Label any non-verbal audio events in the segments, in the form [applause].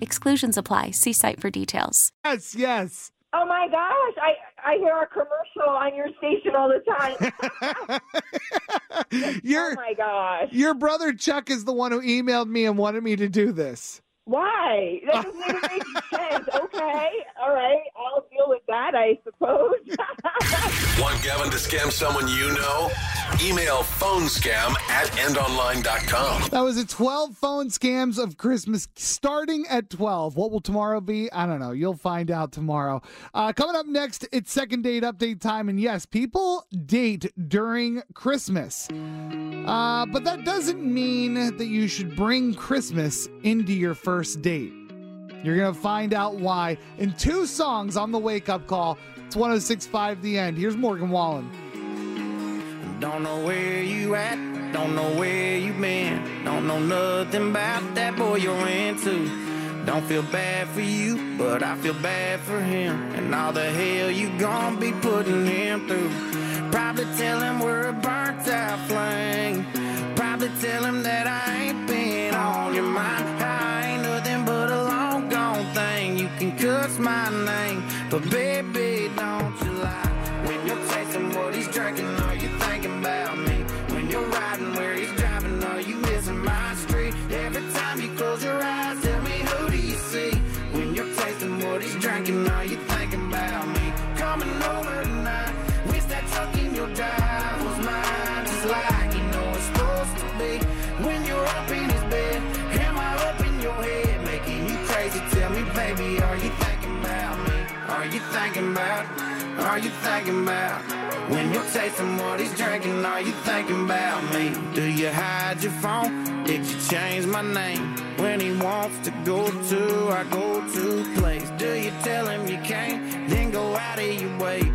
Exclusions apply. See site for details. Yes, yes. Oh my gosh, I I hear a commercial on your station all the time. [laughs] [laughs] your oh my gosh. your brother Chuck is the one who emailed me and wanted me to do this. Why? That [laughs] doesn't even make sense. Okay. All right. I'll deal with that, I suppose. [laughs] Want Gavin to scam someone you know? Email phone scam at endonline.com. That was a 12 phone scams of Christmas starting at 12. What will tomorrow be? I don't know. You'll find out tomorrow. Uh, coming up next, it's second date update time. And yes, people date during Christmas. Uh, but that doesn't mean that you should bring Christmas into your first date. You're going to find out why in two songs on the wake up call. It's 1065 The End. Here's Morgan Wallen. Don't know where you at, don't know where you been, don't know nothing about that boy you're into. Don't feel bad for you, but I feel bad for him and all the hell you gonna be putting him through. Probably tell him we're a burnt out flame. Probably tell him that I ain't been on your mind. Can cuss my name, but baby, don't you lie. When you're tasting what he's drinking, are you thinking about me? When you're riding where he's driving, are you missing my street? Every time you close your eyes, tell me who do you see? When you're tasting what he's drinking, are you about? Are you thinking about? When you're tasting what he's drinking, are you thinking about me? Do you hide your phone? Did you change my name? When he wants to go to our go-to place, do you tell him you can't? Then go out of your way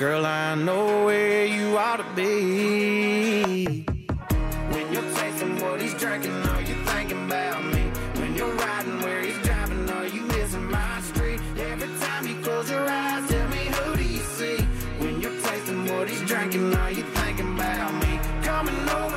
girl. I know where you ought to be. When you're tasting what he's drinking, are you thinking about me? When you're riding where he's driving, are you missing my street? Every time you close your eyes, tell me who do you see? When you're tasting what he's drinking, are you thinking about me? Coming over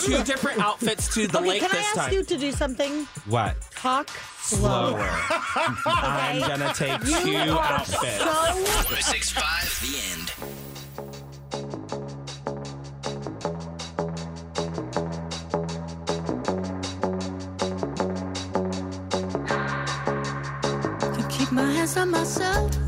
two different outfits to the Okay, lake can I this ask time. you to do something? What? Talk slower. Slower. I'm gonna take You two are outfits. so 1065 The End. to keep my hands on myself.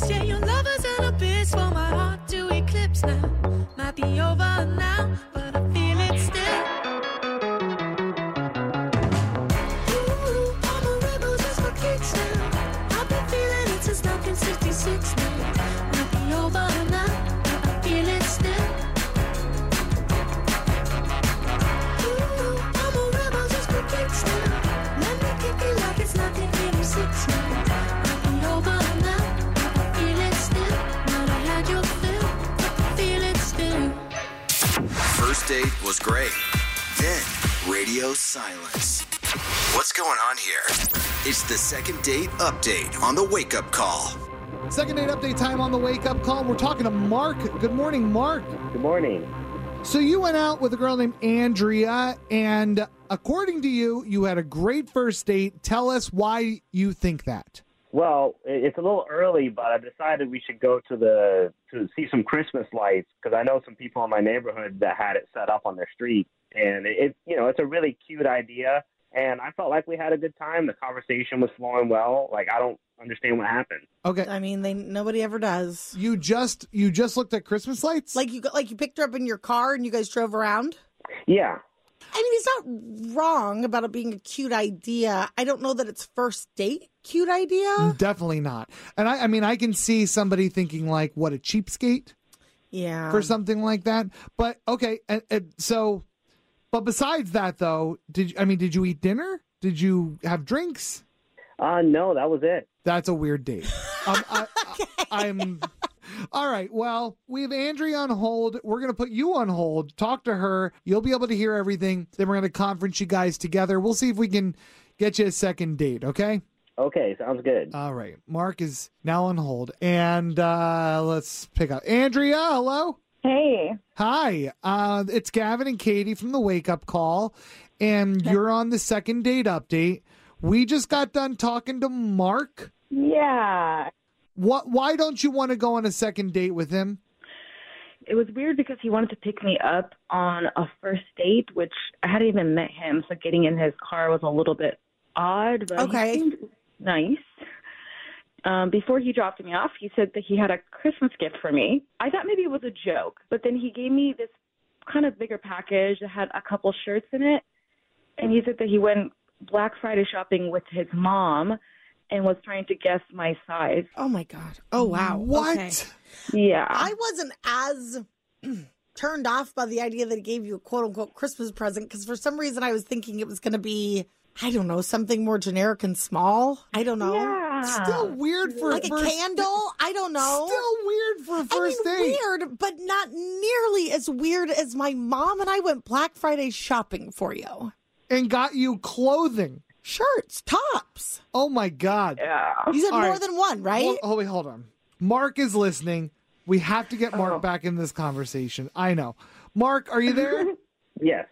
For date was great. Then radio silence. What's going on here? It's the second date update on the wake up call. Second date update time on the wake up call. We're talking to Mark. Good morning, Mark. Good morning. So you went out with a girl named Andrea, and according to you, you had a great first date. Tell us why you think that. Well, it's a little early, but I decided we should go to the to see some Christmas lights because I know some people in my neighborhood that had it set up on their street, and it, it you know it's a really cute idea, and I felt like we had a good time. The conversation was flowing well. Like I don't understand what happened. Okay. I mean, they nobody ever does. You just you just looked at Christmas lights? Like you got like you picked her up in your car and you guys drove around. Yeah. I mean, he's not wrong about it being a cute idea. I don't know that it's first date cute idea. Definitely not. And I, I mean, I can see somebody thinking like, "What a cheapskate." Yeah. For something like that. But okay, and, and so, but besides that, though, did I mean, did you eat dinner? Did you have drinks? Uh, no, that was it. That's a weird date. [laughs] Um, I, I, I'm. All right. Well, we have Andrea on hold. We're going to put you on hold. Talk to her. You'll be able to hear everything. Then we're going to conference you guys together. We'll see if we can get you a second date. Okay. Okay, sounds good. All right. Mark is now on hold, and uh, let's pick up Andrea. Hello. Hey. Hi. Uh, it's Gavin and Katie from the Wake Up Call, and you're on the second date update. We just got done talking to Mark. Yeah. What? Why don't you want to go on a second date with him? It was weird because he wanted to pick me up on a first date, which I hadn't even met him, so getting in his car was a little bit odd. But Okay. he seemed nice. Um, before he dropped me off, he said that he had a Christmas gift for me. I thought maybe it was a joke, but then he gave me this kind of bigger package that had a couple shirts in it, and he said that he went Black Friday shopping with his mom and was trying to guess my size. Oh my god. Oh wow. What? Okay. Yeah. I wasn't as [clears throat] turned off by the idea that he gave you a quote unquote Christmas present because for some reason I was thinking it was going to be I don't know something more generic and small. I don't know. Yeah. Still weird for like a a first candle. I don't know. Still weird for a I first mean, date. weird, but not nearly as weird as my mom and I went Black Friday shopping for you. And got you clothing. Shirts, tops. Oh my god. Yeah. You said All more right. than one, right? Hold, oh wait, hold on. Mark is listening. We have to get Mark back in this conversation. I know. Mark, are you there? [laughs] Yes.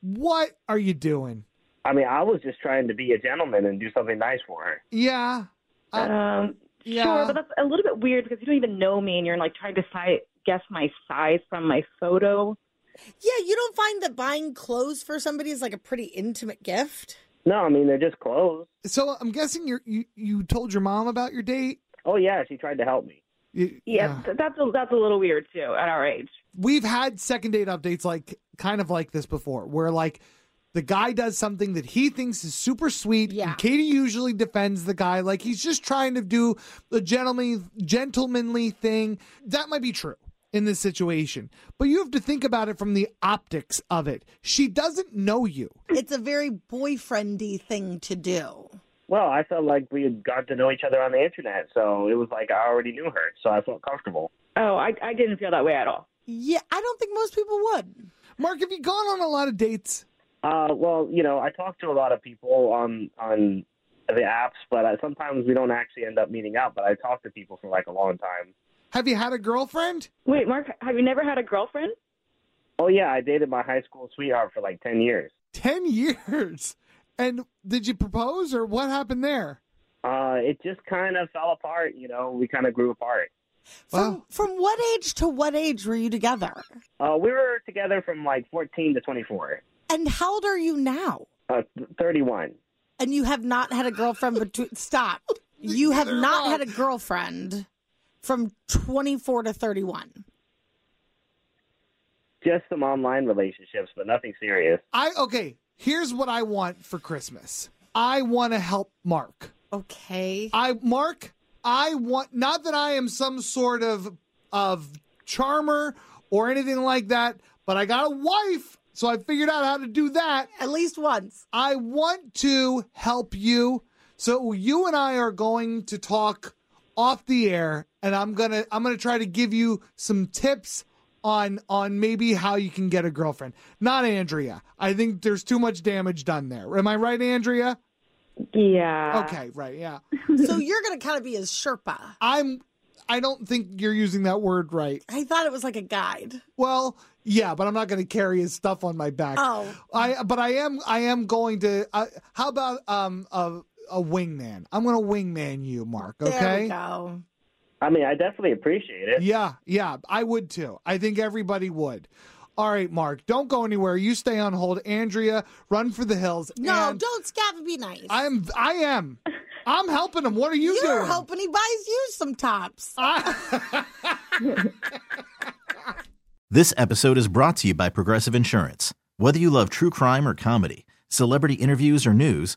what are you doing? I mean, I was just trying to be a gentleman and do something nice for her. Yeah. Um, yeah. Sure, but that's a little bit weird because you don't even know me and you're like trying to si- guess my size from my photo. Yeah, you don't find that buying clothes for somebody is like a pretty intimate gift? No, I mean they're just clothes. So I'm guessing you you you told your mom about your date. Oh yeah, she tried to help me. You- Yeah, uh, th- that's a, that's a little weird too at our age. we've had second date updates like kind of like this before where like the guy does something that he thinks is super sweet Yeah. and katie usually defends the guy like he's just trying to do the gentlemanly gentlemanly thing that might be true in this situation but you have to think about it from the optics of it she doesn't know you It's a very boyfriendy thing to do. Well, I felt like we had got to know each other on the internet, so it was like I already knew her, so I felt comfortable. Oh, I I didn't feel that way at all. Yeah, I don't think most people would. mark have you gone on a lot of dates Uh, well, you know, I talk to a lot of people on on the apps, but I, sometimes we don't actually end up meeting up. But I talk to people for like a long time. Have you had a girlfriend Wait, Mark, have you never had a girlfriend? Oh yeah, I dated my high school sweetheart for like ten years. 10 years and did you propose or what happened there Uh, it just kind of fell apart. You know, we kind of grew apart. From from what age to what age were you together? Uh, we were together from like fourteen to twenty four. And how old are you now? Uh, thirty one. And you have not had a girlfriend between stop. [laughs] You have not had a girlfriend from 24 to 31. Just some online relationships, but nothing serious. I okay. Here's what I want for Christmas. I want to help Mark. Okay. I Mark. I want not that I am some sort of of charmer or anything like that, but I got a wife, so I figured out how to do that at least once. I want to help you. So you and I are going to talk off the air and I'm going to I'm going to try to give you some tips on on maybe how you can get a girlfriend. Not Andrea. I think there's too much damage done there. Am I right, Andrea? Yeah. Okay, right, yeah. [laughs] so you're going to kind of be his Sherpa. I'm I don't think you're using that word right. I thought it was like a guide. Well, yeah, but I'm not going to carry his stuff on my back. Oh. I but I am I am going to uh, how about um a a wingman? I'm going to wingman you, Mark, okay? There we go. I mean, I definitely appreciate it. Yeah, yeah, I would too. I think everybody would. All right, Mark, don't go anywhere. You stay on hold. Andrea, run for the hills. No, And don't scab and be nice. I'm I am. I'm helping him. What are you You're doing? hoping he buys you some tops. [laughs] This episode is brought to you by Progressive Insurance. Whether you love true crime or comedy, celebrity interviews or news,